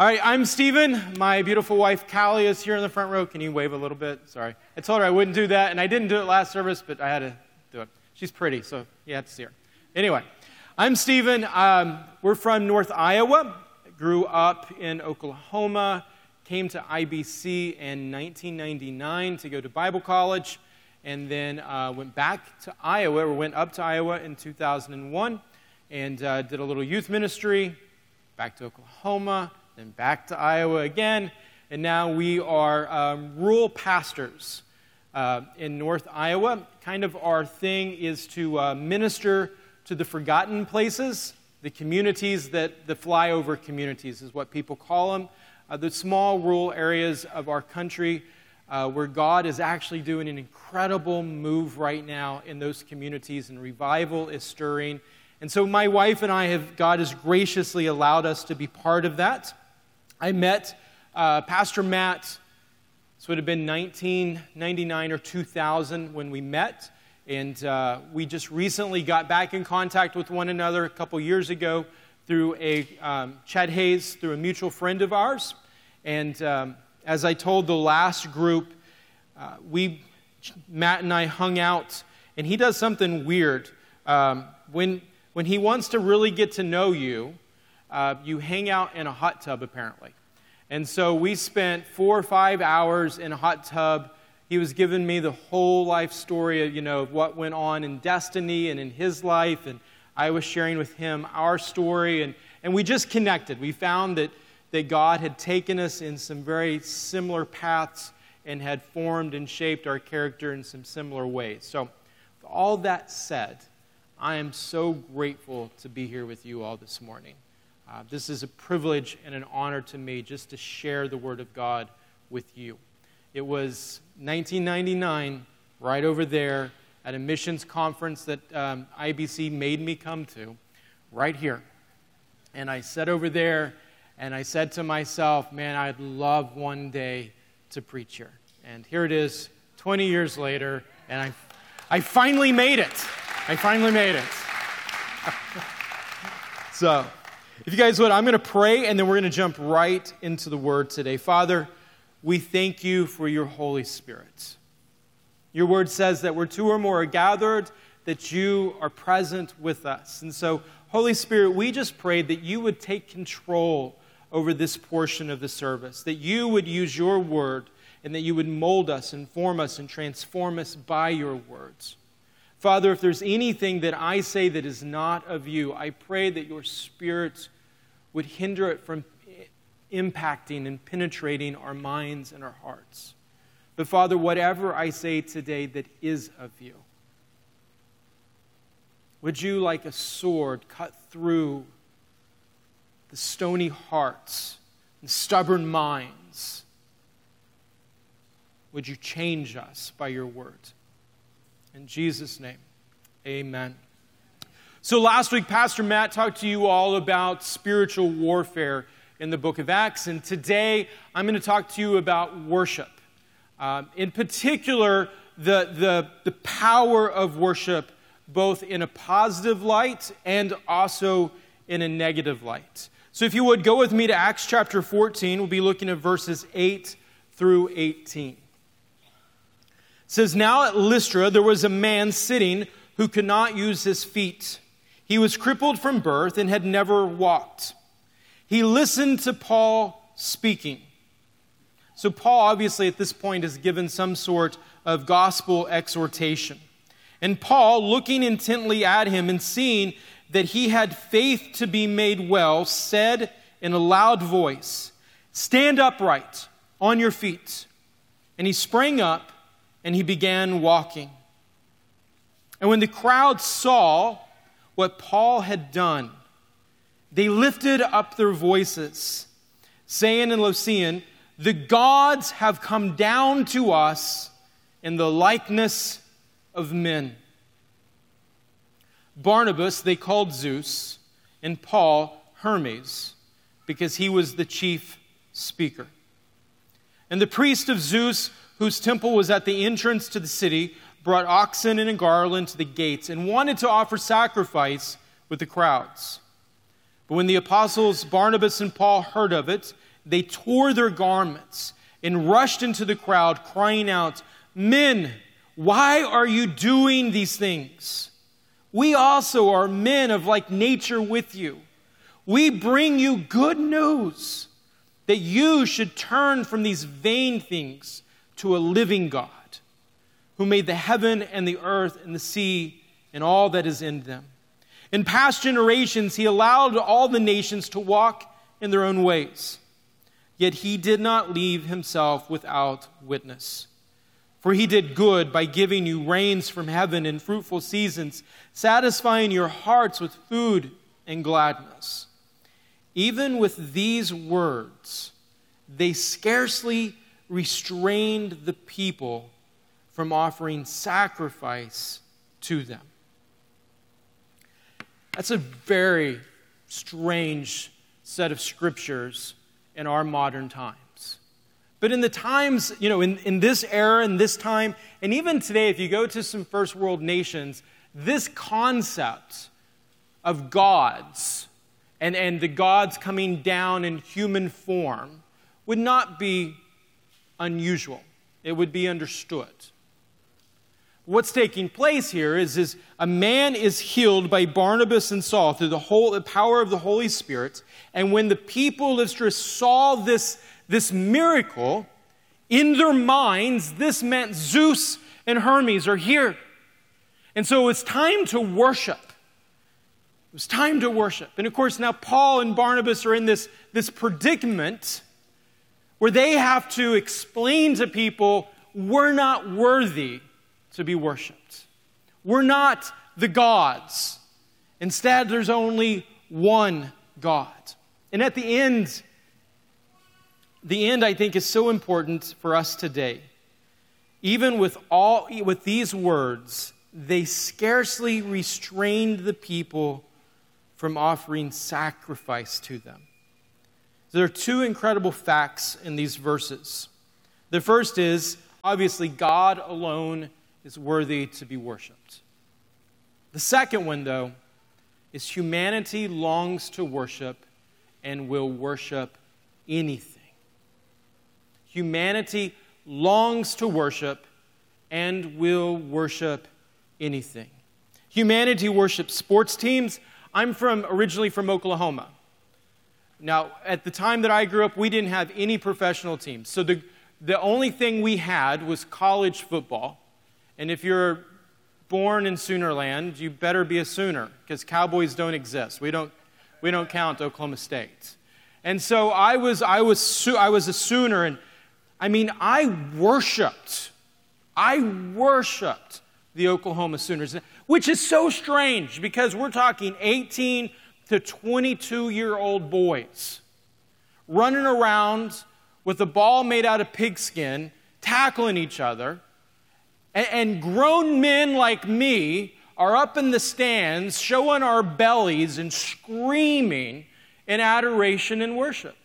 All right, I'm Stephen. My beautiful wife, Callie, is here in the front row. Can you wave a little bit? Sorry. I told her I wouldn't do that, and I didn't do it last service, but I had to do it. She's pretty, so you have to see her. Anyway, I'm Stephen. Um, we're from North Iowa. Grew up in Oklahoma. Came to IBC in 1999 to go to Bible college, and then uh, went back to Iowa, or went up to Iowa in 2001, and uh, did a little youth ministry. Back to Oklahoma then back to Iowa again, and now we are um, rural pastors uh, in North Iowa. Kind of our thing is to uh, minister to the forgotten places, the communities that the flyover communities is what people call them, uh, the small rural areas of our country. Uh, where God is actually doing an incredible move right now in those communities, and revival is stirring. And so, my wife and I have, God has graciously allowed us to be part of that. I met uh, Pastor Matt, this would have been 1999 or 2000 when we met. And uh, we just recently got back in contact with one another a couple years ago through a um, Chad Hayes, through a mutual friend of ours. And um, as I told the last group, uh, we, Matt and I hung out, and he does something weird. Um, when, when he wants to really get to know you, uh, you hang out in a hot tub, apparently. And so we spent four or five hours in a hot tub. He was giving me the whole life story of, you know, what went on in Destiny and in his life. And I was sharing with him our story. And, and we just connected. We found that, that God had taken us in some very similar paths and had formed and shaped our character in some similar ways. So, all that said, I am so grateful to be here with you all this morning. Uh, this is a privilege and an honor to me just to share the Word of God with you. It was 1999, right over there, at a missions conference that um, IBC made me come to, right here. And I sat over there and I said to myself, man, I'd love one day to preach here. And here it is, 20 years later, and I, I finally made it. I finally made it. so, if you guys would, I'm going to pray and then we're going to jump right into the word today. Father, we thank you for your Holy Spirit. Your word says that where two or more are gathered, that you are present with us. And so, Holy Spirit, we just pray that you would take control over this portion of the service, that you would use your word, and that you would mold us and form us and transform us by your words. Father, if there's anything that I say that is not of you, I pray that your Spirit would hinder it from impacting and penetrating our minds and our hearts. But Father, whatever I say today that is of you, would you, like a sword, cut through the stony hearts and stubborn minds? Would you change us by your words? In Jesus' name, amen. So, last week, Pastor Matt talked to you all about spiritual warfare in the book of Acts, and today I'm going to talk to you about worship. Uh, in particular, the, the, the power of worship, both in a positive light and also in a negative light. So, if you would go with me to Acts chapter 14, we'll be looking at verses 8 through 18 says, Now at Lystra there was a man sitting who could not use his feet. He was crippled from birth and had never walked. He listened to Paul speaking. So, Paul obviously at this point has given some sort of gospel exhortation. And Paul, looking intently at him and seeing that he had faith to be made well, said in a loud voice, Stand upright on your feet. And he sprang up and he began walking. And when the crowd saw what Paul had done, they lifted up their voices, saying in Lycaonian, The gods have come down to us in the likeness of men. Barnabas they called Zeus, and Paul Hermes, because he was the chief speaker. And the priest of Zeus whose temple was at the entrance to the city, brought oxen and a garland to the gates and wanted to offer sacrifice with the crowds. But when the apostles Barnabas and Paul heard of it, they tore their garments and rushed into the crowd, crying out, Men, why are you doing these things? We also are men of like nature with you. We bring you good news that you should turn from these vain things to a living God who made the heaven and the earth and the sea and all that is in them. In past generations, he allowed all the nations to walk in their own ways. Yet he did not leave himself without witness. For he did good by giving you rains from heaven and fruitful seasons, satisfying your hearts with food and gladness. Even with these words, they scarcely restrained the people from offering sacrifice to them. That's a very strange set of scriptures in our modern times. But in the times, you know, in, in this era, in this time, and even today, if you go to some first world nations, this concept of gods and, and the gods coming down in human form would not be unusual. It would be understood. What's taking place here is, is a man is healed by Barnabas and Saul through the, whole, the power of the Holy Spirit. And when the people of Lystra saw this this miracle, in their minds, this meant Zeus and Hermes are here. And so it's time to worship. It was time to worship. And of course, now Paul and Barnabas are in this, this predicament where they have to explain to people we're not worthy to be worshiped. We're not the gods. Instead, there's only one God. And at the end, the end, I think, is so important for us today. Even with, all, with these words, they scarcely restrained the people from offering sacrifice to them. There are two incredible facts in these verses. The first is obviously, God alone is worthy to be worshiped. The second one, though, is humanity longs to worship and will worship anything. Humanity longs to worship and will worship anything. Humanity worships sports teams. I'm from originally from Oklahoma. Now, at the time that I grew up, we didn't have any professional teams. So the, the only thing we had was college football. And if you're born in Soonerland, you better be a Sooner because Cowboys don't exist. We don't, we don't count Oklahoma State. And so I was, I was, I was a Sooner, and I mean, I worshiped, I worshiped the Oklahoma Sooners, which is so strange because we're talking 18 to 22 year old boys running around with a ball made out of pigskin, tackling each other, and, grown men like me are up in the stands showing our bellies and screaming in adoration and worship.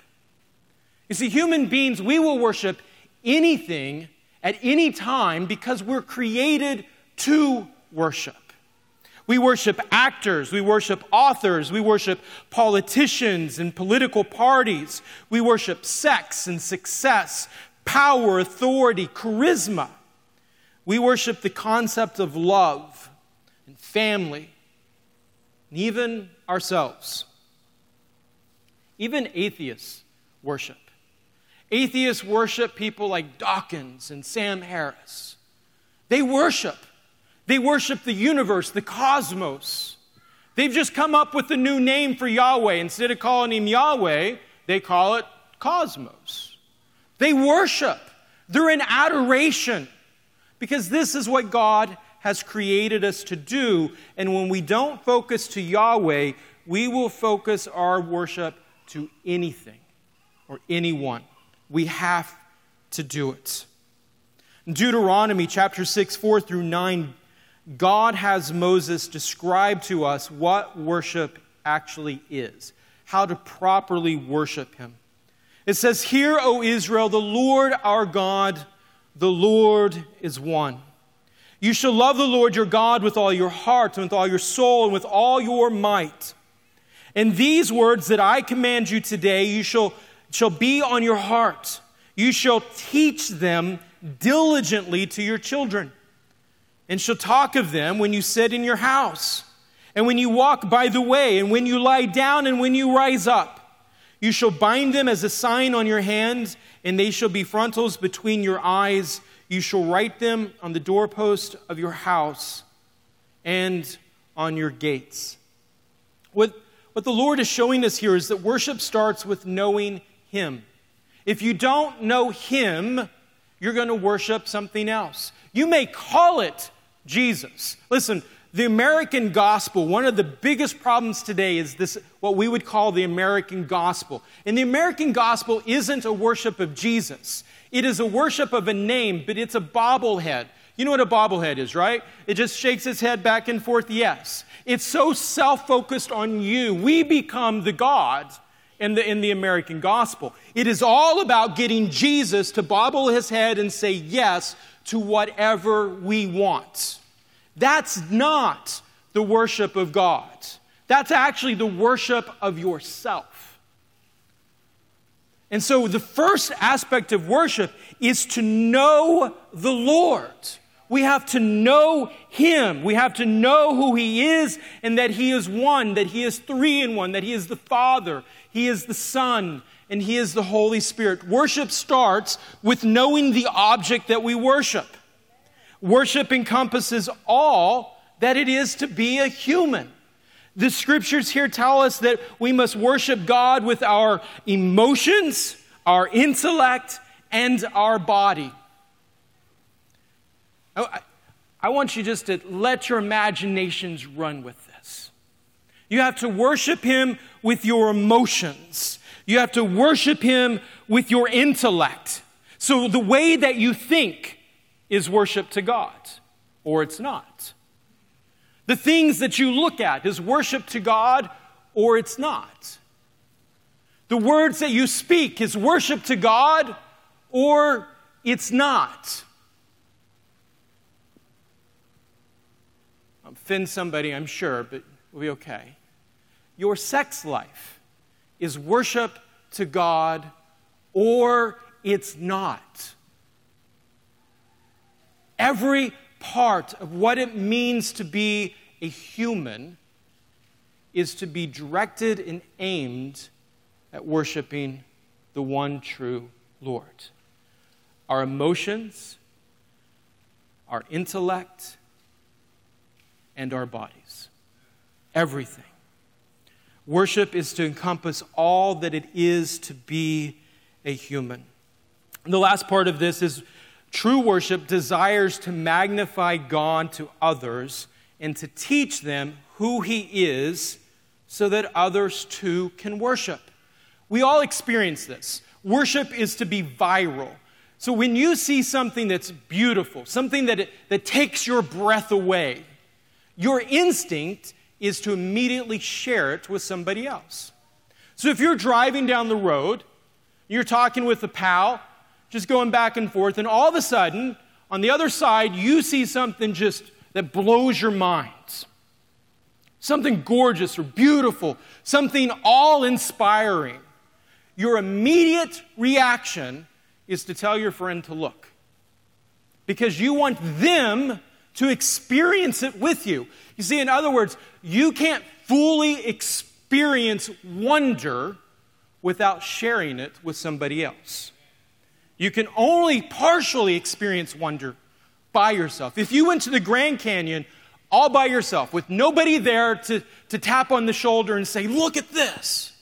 You see, human beings, we will worship anything at any time because we're created to worship. We worship actors, we worship authors, we worship politicians and political parties, we worship sex and success, power, authority, charisma. We worship the concept of love and family, and even ourselves. Even atheists worship. Atheists worship people like Dawkins and Sam Harris. They worship. They worship the universe, the cosmos. They've just come up with a new name for Yahweh. Instead of calling him Yahweh, they call it cosmos. They worship. They're in adoration because this is what God has created us to do. And when we don't focus to Yahweh, we will focus our worship to anything or anyone. We have to do it. Deuteronomy chapter 6, 4 through 9, God has Moses describe to us what worship actually is, how to properly worship him. It says, Hear, O Israel, the Lord our God, the Lord is one. You shall love the Lord your God with all your heart, and with all your soul, and with all your might. And these words that I command you today, you shall shall be on your heart. You shall teach them diligently to your children, and shall talk of them when you sit in your house, and when you walk by the way, and when you lie down, and when you rise up. You shall bind them as a sign on your hands, and they shall be frontlets between your eyes. You shall write them on the doorpost of your house and on your gates. What, what the Lord is showing us here is that worship starts with knowing Him. If you don't know Him, you're going to worship something else. You may call it Jesus. Listen, the American gospel, one of the biggest problems today is this, what we would call the American gospel. And the American gospel isn't a worship of Jesus, it is a worship of a name, but it's a bobblehead. You know what a bobblehead is, right? It just shakes its head back and forth, yes. It's so self focused on you. We become the God in the, in the American gospel. It is all about getting Jesus to bobble his head and say yes to whatever we want. That's not the worship of God. That's actually the worship of yourself. And so the first aspect of worship is to know the Lord. We have to know Him. We have to know who He is and that He is one, that He is three in one, that He is the Father, He is the Son, and He is the Holy Spirit. Worship starts with knowing the object that we worship. Worship encompasses all that it is to be a human. The scriptures here tell us that we must worship God with our emotions, our intellect, and our body. Oh, I, I want you just to let your imaginations run with this. You have to worship Him with your emotions, you have to worship Him with your intellect. So the way that you think is worship to God, or it's not. The things that you look at is worship to God, or it's not. The words that you speak is worship to God, or it's not. I'll offend somebody, I'm sure, but we'll be okay. Your sex life is worship to God or it's not. Every part of what it means to be a human is to be directed and aimed at worshiping the one true Lord. Our emotions, our intellect, and our bodies. Everything. Worship is to encompass all that it is to be a human. And the last part of this is true worship desires to magnify God to others and to teach them who He is so that others too can worship. We all experience this. Worship is to be viral. So when you see something that's beautiful, something that, that takes your breath away, your instinct is to immediately share it with somebody else. So if you're driving down the road, you're talking with a pal, just going back and forth, and all of a sudden, on the other side, you see something just that blows your mind. Something gorgeous or beautiful, something all inspiring. Your immediate reaction is to tell your friend to look because you want them to experience it with you. You see, in other words, you can't fully experience wonder without sharing it with somebody else. You can only partially experience wonder by yourself. If you went to the Grand Canyon all by yourself with nobody there to, to tap on the shoulder and say, Look at this.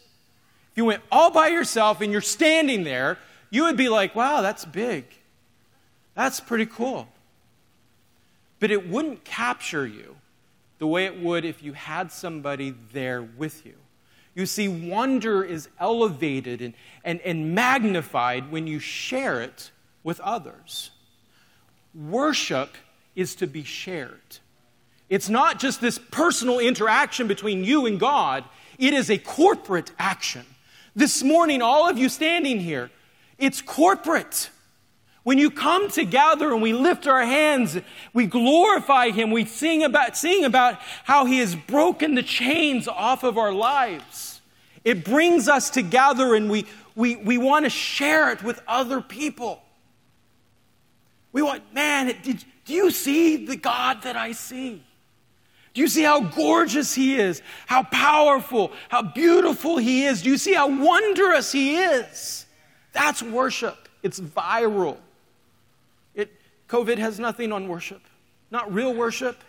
If you went all by yourself and you're standing there, you would be like, Wow, that's big. That's pretty cool but it wouldn't capture you the way it would if you had somebody there with you. You see, wonder is elevated and, and, and magnified when you share it with others. Worship is to be shared. It's not just this personal interaction between you and God, it is a corporate action. This morning, all of you standing here, it's corporate. When you come together and we lift our hands, we glorify Him, we sing about, sing about how He has broken the chains off of our lives. It brings us together and we, we, we want to share it with other people. We want, man, did, do you see the God that I see? Do you see how gorgeous He is? How powerful, how beautiful He is? Do you see how wondrous He is? That's worship. It's viral. COVID has nothing on worship, not real worship.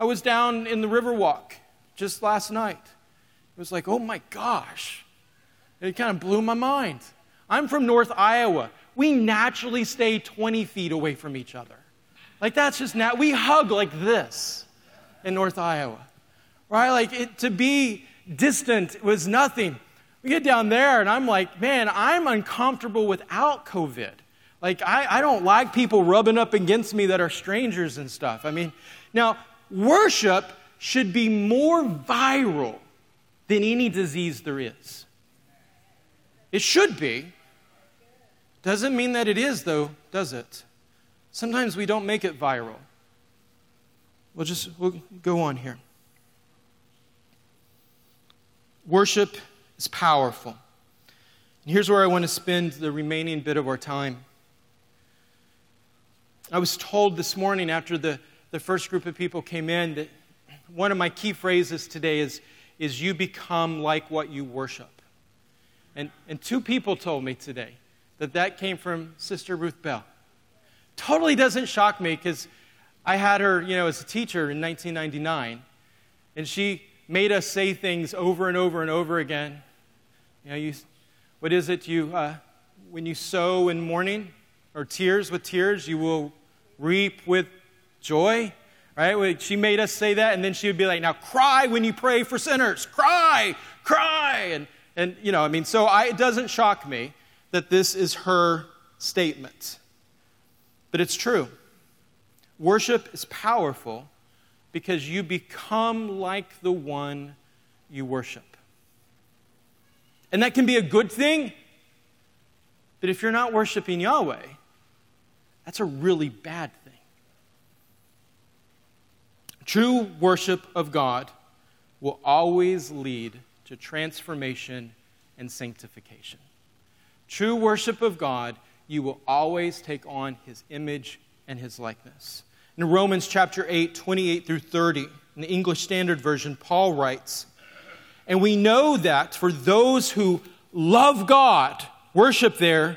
I was down in the Riverwalk just last night. It was like, oh my gosh. It kind of blew my mind. I'm from North Iowa we naturally stay 20 feet away from each other. Like that's just now, we hug like this in North Iowa, right? Like it, to be distant was nothing. We get down there and I'm like, man, I'm uncomfortable without COVID. Like, I, I don't like people rubbing up against me that are strangers and stuff. I mean, now, worship should be more viral than any disease there is. It should be. Doesn't mean that it is, though, does it? Sometimes we don't make it viral. We'll just we'll go on here. Worship is powerful. And here's where I want to spend the remaining bit of our time. I was told this morning after the, the first group of people came in that one of my key phrases today is, is you become like what you worship. And, and two people told me today that that came from Sister Ruth Bell. Totally doesn't shock me because I had her, you know, as a teacher in 1999, and she made us say things over and over and over again. You know, you, what is it? You, uh, when you sow in mourning or tears with tears, you will reap with joy. Right? She made us say that, and then she would be like, "Now cry when you pray for sinners. Cry, cry." And and you know, I mean, so I, it doesn't shock me that this is her statement. But it's true. Worship is powerful because you become like the one you worship. And that can be a good thing, but if you're not worshiping Yahweh, that's a really bad thing. True worship of God will always lead to transformation and sanctification. True worship of God, you will always take on his image and his likeness. In Romans chapter 8, 28 through 30, in the English Standard Version, Paul writes, And we know that for those who love God, worship there,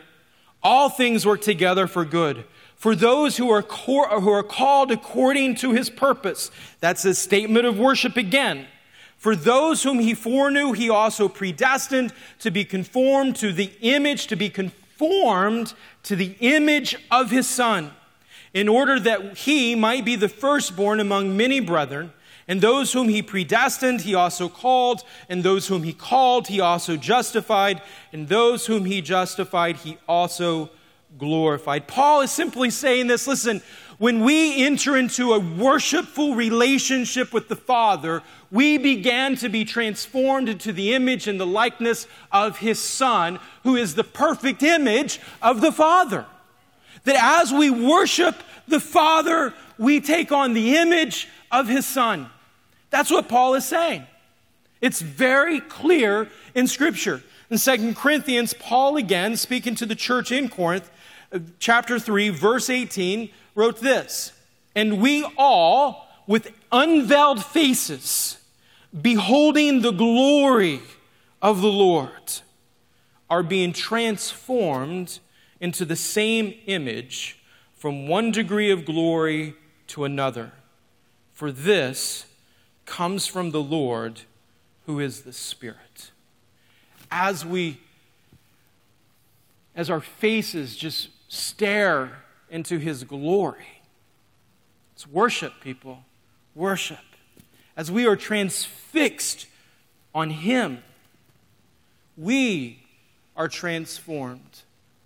all things work together for good. For those who are, who are called according to his purpose. That's a statement of worship again. For those whom he foreknew, he also predestined to be conformed to the image, to be conformed to the image of his son, in order that he might be the firstborn among many brethren. And those whom he predestined, he also called. And those whom he called, he also justified. And those whom he justified, he also glorified. Paul is simply saying this listen, when we enter into a worshipful relationship with the Father, we began to be transformed into the image and the likeness of His Son, who is the perfect image of the Father. That as we worship the Father, we take on the image of His Son. That's what Paul is saying. It's very clear in Scripture. In 2 Corinthians, Paul again, speaking to the church in Corinth, chapter 3, verse 18, wrote this And we all, with unveiled faces, beholding the glory of the Lord, are being transformed into the same image from one degree of glory to another. For this comes from the Lord who is the Spirit. As we, as our faces just stare into his glory. It's worship, people. Worship. As we are transfixed on him, we are transformed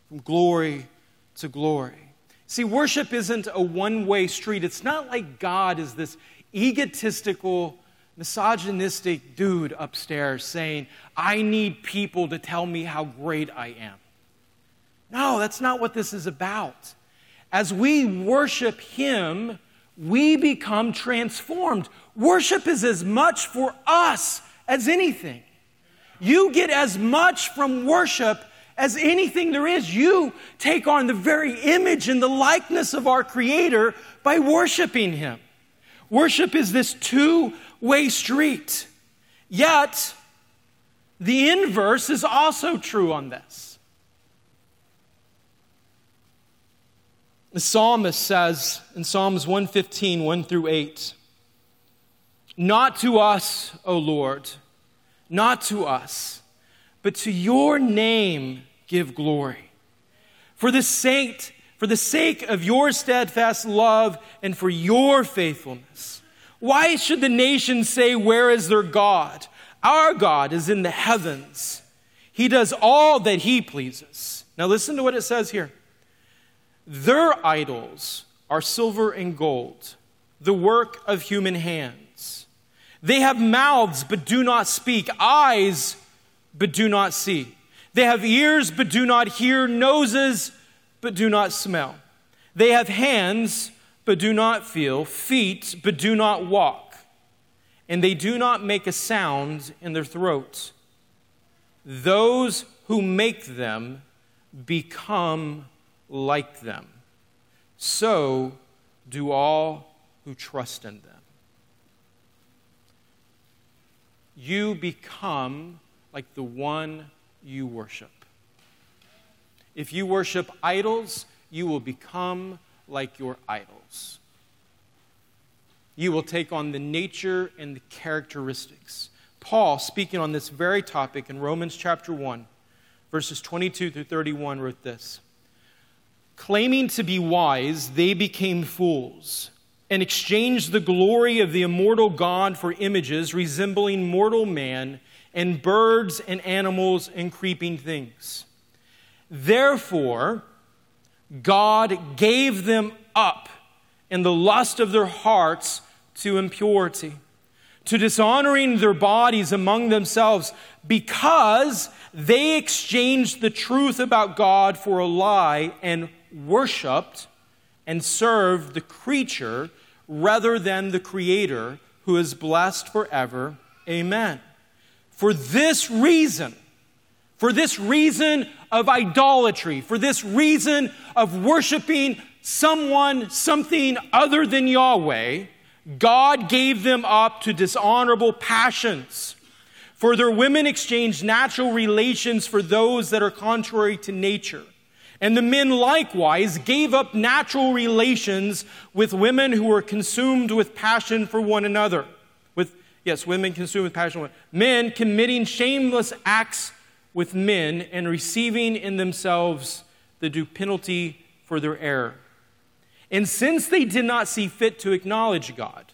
from glory to glory. See, worship isn't a one way street. It's not like God is this egotistical, misogynistic dude upstairs saying, I need people to tell me how great I am. No, that's not what this is about as we worship Him, we become transformed. Worship is as much for us as anything. You get as much from worship as anything there is. You take on the very image and the likeness of our Creator by worshiping Him. Worship is this two way street. Yet, the inverse is also true on this. The psalmist says in Psalms 115, 1 through 8, Not to us, O Lord, not to us, but to your name give glory. For the sake, for the sake of your steadfast love and for your faithfulness. Why should the nations say, Where is their God? Our God is in the heavens. He does all that he pleases. Now, listen to what it says here. Their idols are silver and gold, the work of human hands. They have mouths but do not speak, eyes but do not see. They have ears but do not hear, noses but do not smell. They have hands but do not feel, feet but do not walk, and they do not make a sound in their throats. Those who make them become like them. So do all who trust in them. you become like the one you worship. If you worship idols, you will become like your idols. You will take on the nature and the characteristics. Paul, speaking on this very topic in Romans chapter 1, verses 22 through 31, wrote this Claiming to be wise, they became fools and exchanged the glory of the immortal God for images resembling mortal man and birds and animals and creeping things. Therefore, God gave them up in the lust of their hearts to impurity, to dishonoring their bodies among themselves, because they exchanged the truth about God for a lie and worshiped and served the creature rather than the Creator who is blessed forever. Amen. For this reason, for this reason of idolatry, for this reason of worshiping someone, something other than Yahweh, God gave them up to dishonorable passions. For their women exchanged natural relations for those that are contrary to nature. And the men likewise gave up natural relations with women who were consumed with passion for one another. With, yes, women consumed with passion. for Men committing shameless acts with men and receiving in themselves the due penalty for their error. And since they did not see fit to acknowledge God,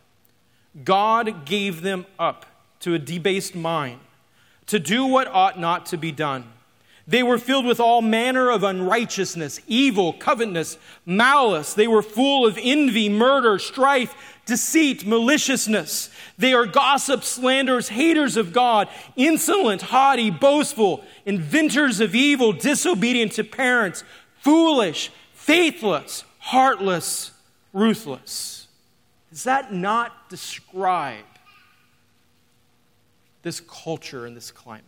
God gave them up to a debased mind to do what ought not to be done. They were filled with all manner of unrighteousness, evil, covetousness, malice. They were full of envy, murder, strife, deceit, maliciousness. They are gossips, slanderers, haters of God, insolent, haughty, boastful, inventors of evil, disobedient to parents, foolish, faithless, heartless, ruthless. Does that not describe this culture and this climate?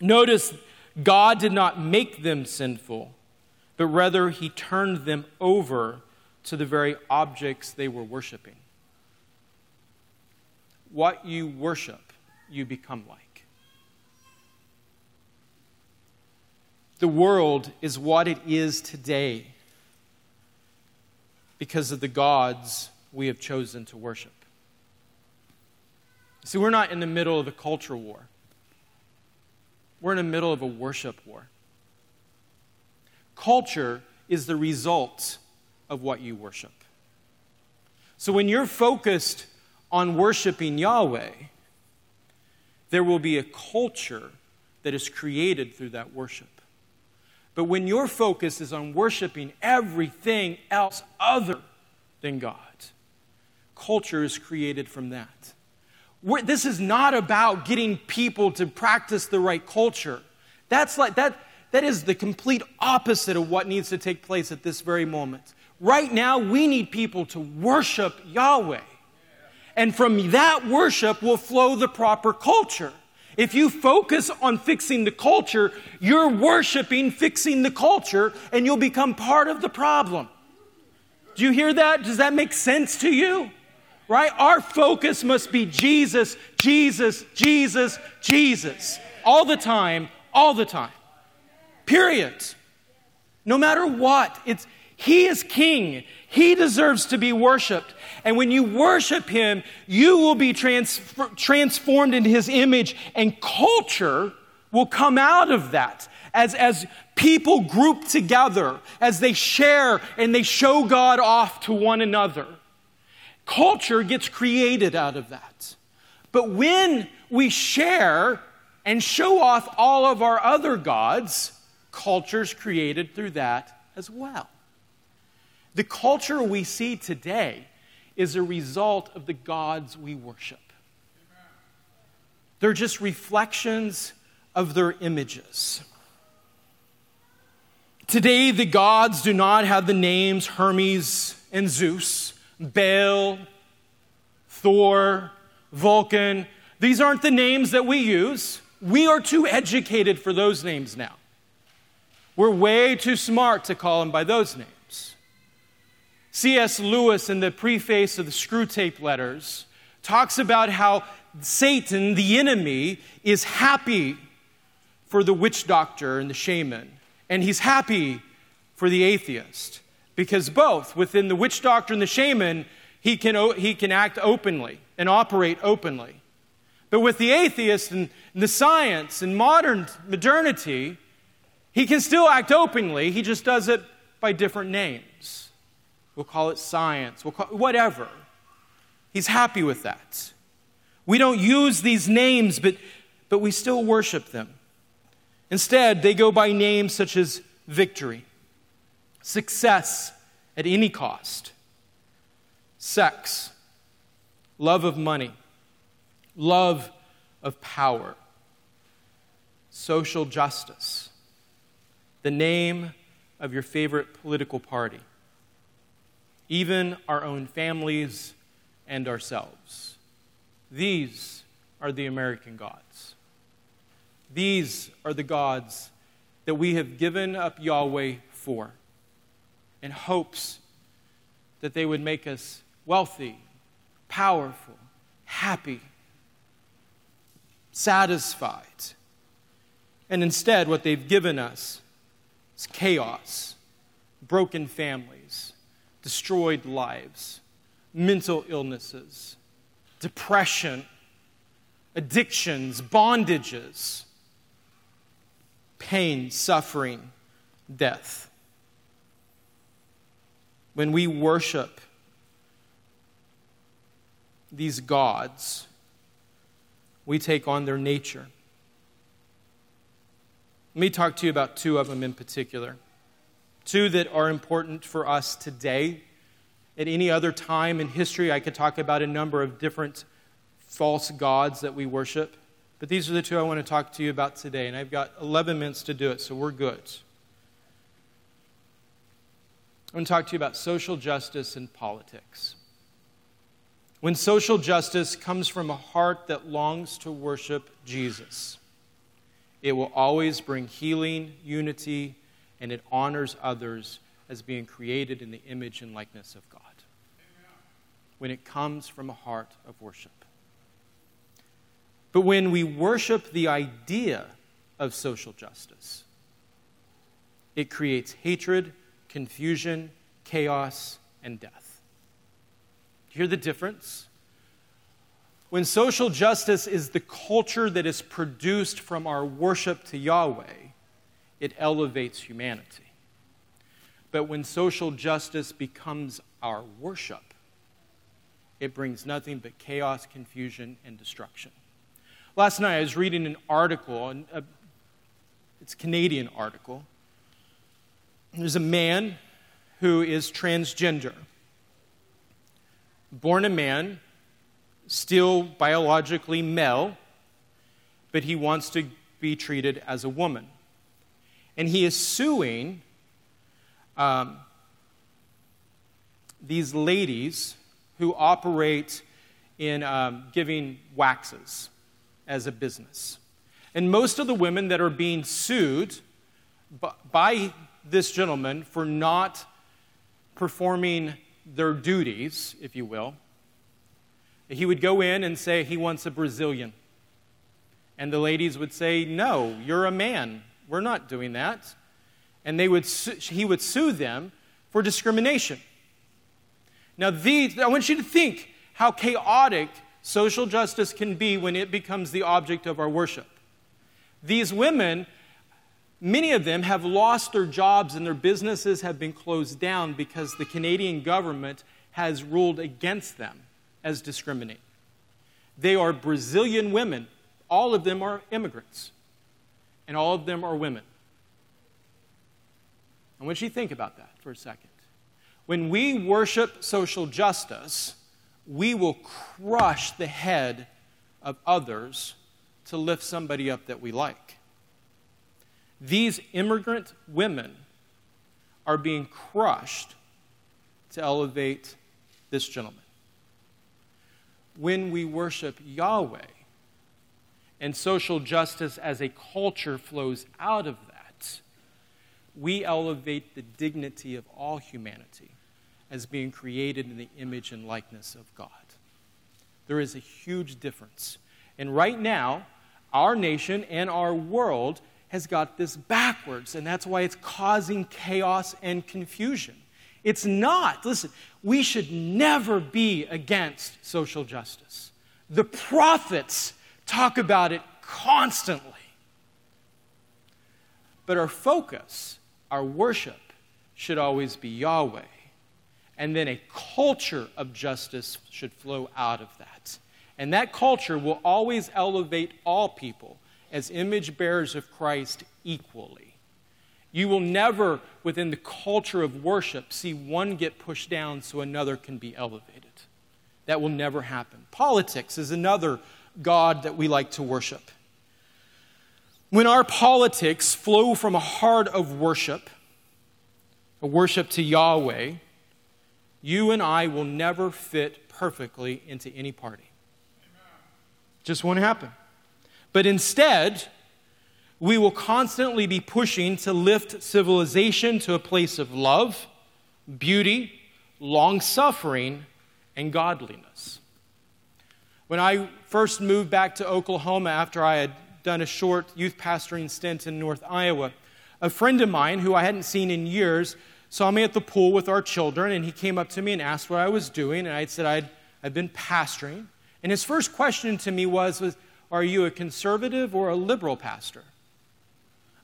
Notice God did not make them sinful, but rather he turned them over to the very objects they were worshiping. What you worship, you become like. The world is what it is today because of the gods we have chosen to worship. See, we're not in the middle of a culture war. We're in the middle of a worship war. Culture is the result of what you worship. So when you're focused on worshiping Yahweh, there will be a culture that is created through that worship. But when your focus is on worshiping everything else other than God, culture is created from that. We're, this is not about getting people to practice the right culture. That's like that that is the complete opposite of what needs to take place at this very moment. Right now, we need people to worship Yahweh. And from that worship will flow the proper culture. If you focus on fixing the culture, you're worshiping fixing the culture and you'll become part of the problem. Do you hear that? Does that make sense to you? Right? Our focus must be Jesus, Jesus, Jesus, Jesus. All the time, all the time. Period. No matter what, it's he is king. He deserves to be worshiped. And when you worship him, you will be trans- transformed into his image, and culture will come out of that. As, as people group together, as they share and they show God off to one another, culture gets created out of that. But when we share and show off all of our other gods, culture's created through that as well. The culture we see today is a result of the gods we worship. They're just reflections of their images. Today, the gods do not have the names Hermes and Zeus, Baal, Thor, Vulcan. These aren't the names that we use. We are too educated for those names now. We're way too smart to call them by those names. C.S. Lewis, in the preface of the Screwtape Letters, talks about how Satan, the enemy, is happy for the witch doctor and the shaman, and he's happy for the atheist. Because both, within the witch doctor and the shaman, he can, he can act openly and operate openly. But with the atheist and, the science and modern modernity, he can still act openly, he just does it by different names. We'll call it science. We'll call whatever. He's happy with that. We don't use these names, but, but we still worship them. Instead, they go by names such as victory, success at any cost, sex, love of money, love of power, social justice, the name of your favorite political party even our own families and ourselves. These are the American gods. These are the gods that we have given up Yahweh for in hopes that they would make us wealthy, powerful, happy, satisfied. And instead, what they've given us is chaos, broken families, destroyed lives, mental illnesses, depression, addictions, bondages, pain, suffering, death. When we worship these gods, we take on their nature. Let me talk to you about two of them in particular. Two that are important for us today. At any other time in history, I could talk about a number of different false gods that we worship. But these are the two I want to talk to you about today. And I've got 11 minutes to do it, so we're good. I'm going to talk to you about social justice and politics. When social justice comes from a heart that longs to worship Jesus, it will always bring healing, unity, and it honors others as being created in the image and likeness of God. When it comes from a heart of worship. But when we worship the idea of social justice, it creates hatred, confusion, chaos, and death. Hear the difference? When social justice is the culture that is produced from our worship to Yahweh, it elevates humanity. But when social justice becomes our worship, it brings nothing but chaos, confusion, and destruction. Last night I was reading an article, it's a Canadian article. There's a man who is transgender, born a man, still biologically male, but he wants to be treated as a woman and he is suing um, these ladies who operate in um, giving waxes as a business. And most of the women that are being sued by this gentleman for not performing their duties, if you will, he would go in and say he wants a Brazilian. And the ladies would say, No, you're a man. We're not doing that. And they would he would sue them for discrimination. Now, these, I want you to think how chaotic social justice can be when it becomes the object of our worship. These women, many of them have lost their jobs and their businesses have been closed down because the Canadian government has ruled against them as discriminating. They are Brazilian women. All of them are immigrants, and all of them are women. I want you to think about that for a second. When we worship social justice, we will crush the head of others to lift somebody up that we like. These immigrant women are being crushed to elevate this gentleman. When we worship Yahweh and social justice as a culture flows out of that, we elevate the dignity of all humanity as being created in the image and likeness of God. There is a huge difference. And right now, our nation and our world has got this backwards, and that's why it's causing chaos and confusion. It's not. Listen, we should never be against social justice. The prophets talk about it constantly. But our focus, our worship, should always be Yahweh and then a culture of justice should flow out of that. And that culture will always elevate all people as image bearers of Christ equally. You will never, within the culture of worship, see one get pushed down so another can be elevated. That will never happen. Politics is another God that we like to worship. When our politics flow from a heart of worship, a worship to Yahweh, you and I will never fit perfectly into any party. Just won't happen. But instead, we will constantly be pushing to lift civilization to a place of love, beauty, long suffering, and godliness. When I first moved back to Oklahoma after I had done a short youth pastoring stint in North Iowa, a friend of mine who I hadn't seen in years saw me at the pool with our children, and he came up to me and asked what I was doing, and I said I'd, I'd been pastoring. And his first question to me was, was Are you a conservative or a liberal pastor?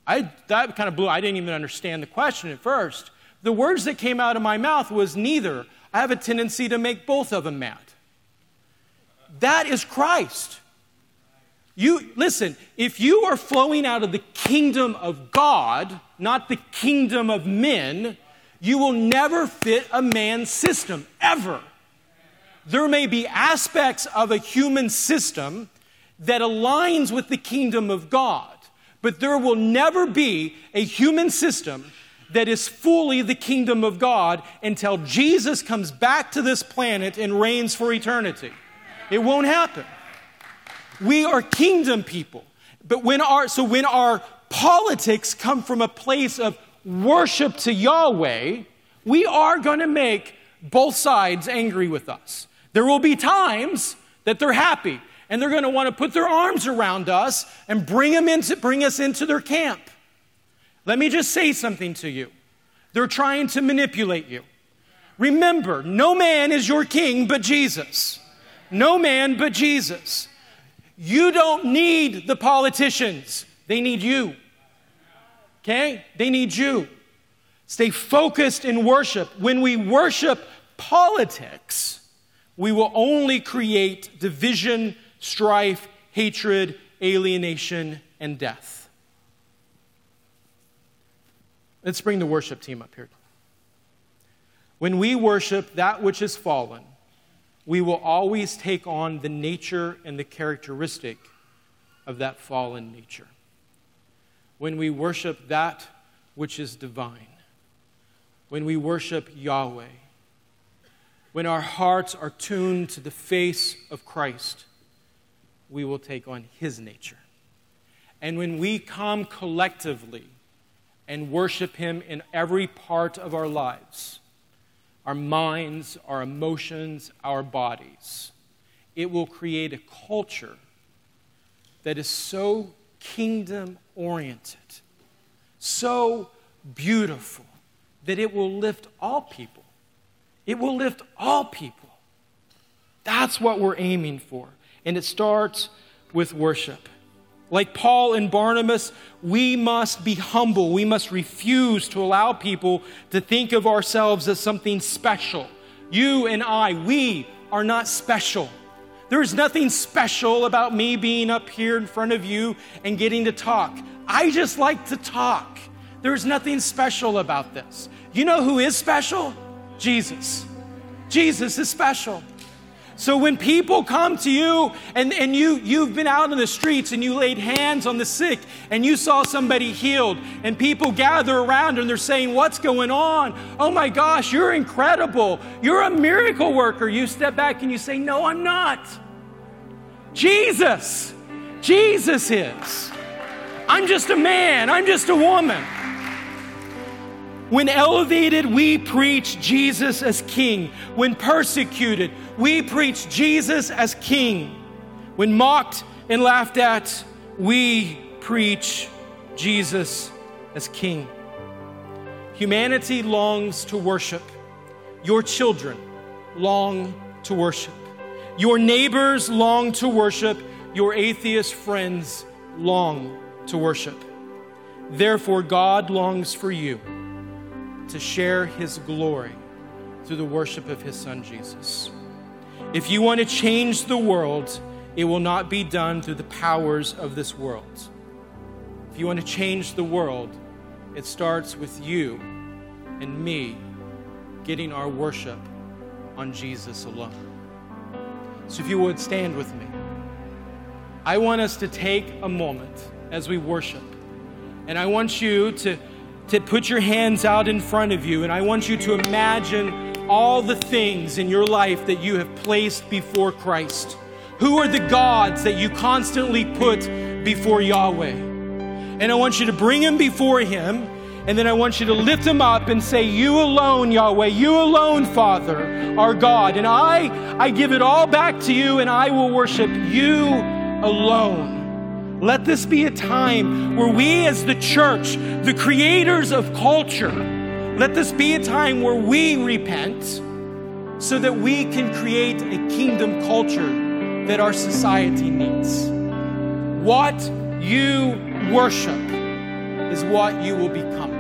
I, that kind of blew, I didn't even understand the question at first. The words that came out of my mouth was neither. I have a tendency to make both of them mad. That is Christ. You listen, if you are flowing out of the kingdom of God, not the kingdom of men, you will never fit a man's system, ever. There may be aspects of a human system that aligns with the kingdom of God, but there will never be a human system that is fully the kingdom of God until Jesus comes back to this planet and reigns for eternity. It won't happen. We are kingdom people. But when our so when our politics come from a place of worship to Yahweh, we are going to make both sides angry with us. There will be times that they're happy and they're going to want to put their arms around us and bring, them into, bring us into their camp. Let me just say something to you. They're trying to manipulate you. Remember, no man is your king but Jesus. No man but Jesus. You don't need the politicians, they need you. Okay? They need you. Stay focused in worship. When we worship politics, we will only create division, strife, hatred, alienation, and death. Let's bring the worship team up here. When we worship that which is fallen, we will always take on the nature and the characteristic of that fallen nature when we worship that which is divine, when we worship Yahweh, when our hearts are tuned to the face of Christ, we will take on his nature. And when we come collectively and worship him in every part of our lives, our minds, our emotions, our bodies, it will create a culture that is so kingdom oriented, so beautiful, that it will lift all people. It will lift all people. That's what we're aiming for. And it starts with worship. Like Paul and Barnabas, we must be humble. We must refuse to allow people to think of ourselves as something special. You and I, we are not special. There's nothing special about me being up here in front of you and getting to talk. I just like to talk. There's nothing special about this. You know who is special? Jesus. Jesus is special. So when people come to you and, and you, you've been out in the streets and you laid hands on the sick and you saw somebody healed and people gather around and they're saying, What's going on? Oh my gosh, you're incredible. You're a miracle worker. You step back and you say, No, I'm not. Jesus. Jesus is. I'm just a man. I'm just a woman. When elevated, we preach Jesus as King. When persecuted, we preach Jesus as King. When mocked and laughed at, we preach Jesus as King. Humanity longs to worship. Your children long to worship. Your neighbors long to worship. Your atheist friends long to worship. Therefore, God longs for you to share his glory through the worship of his son Jesus. If you want to change the world, it will not be done through the powers of this world. If you want to change the world, it starts with you and me getting our worship on Jesus alone. So if you would stand with me, I want us to take a moment as we worship, and I want you to to put your hands out in front of you, and I want you to imagine all the things in your life that you have placed before Christ. Who are the gods that you constantly put before Yahweh? And I want you to bring them before Him, and then I want you to lift them up and say, You alone, Yahweh, you alone, Father, our God. And I, I give it all back to you, and I will worship you alone. Let this be a time where we, as the church, the creators of culture, let this be a time where we repent so that we can create a kingdom culture that our society needs. What you worship is what you will become.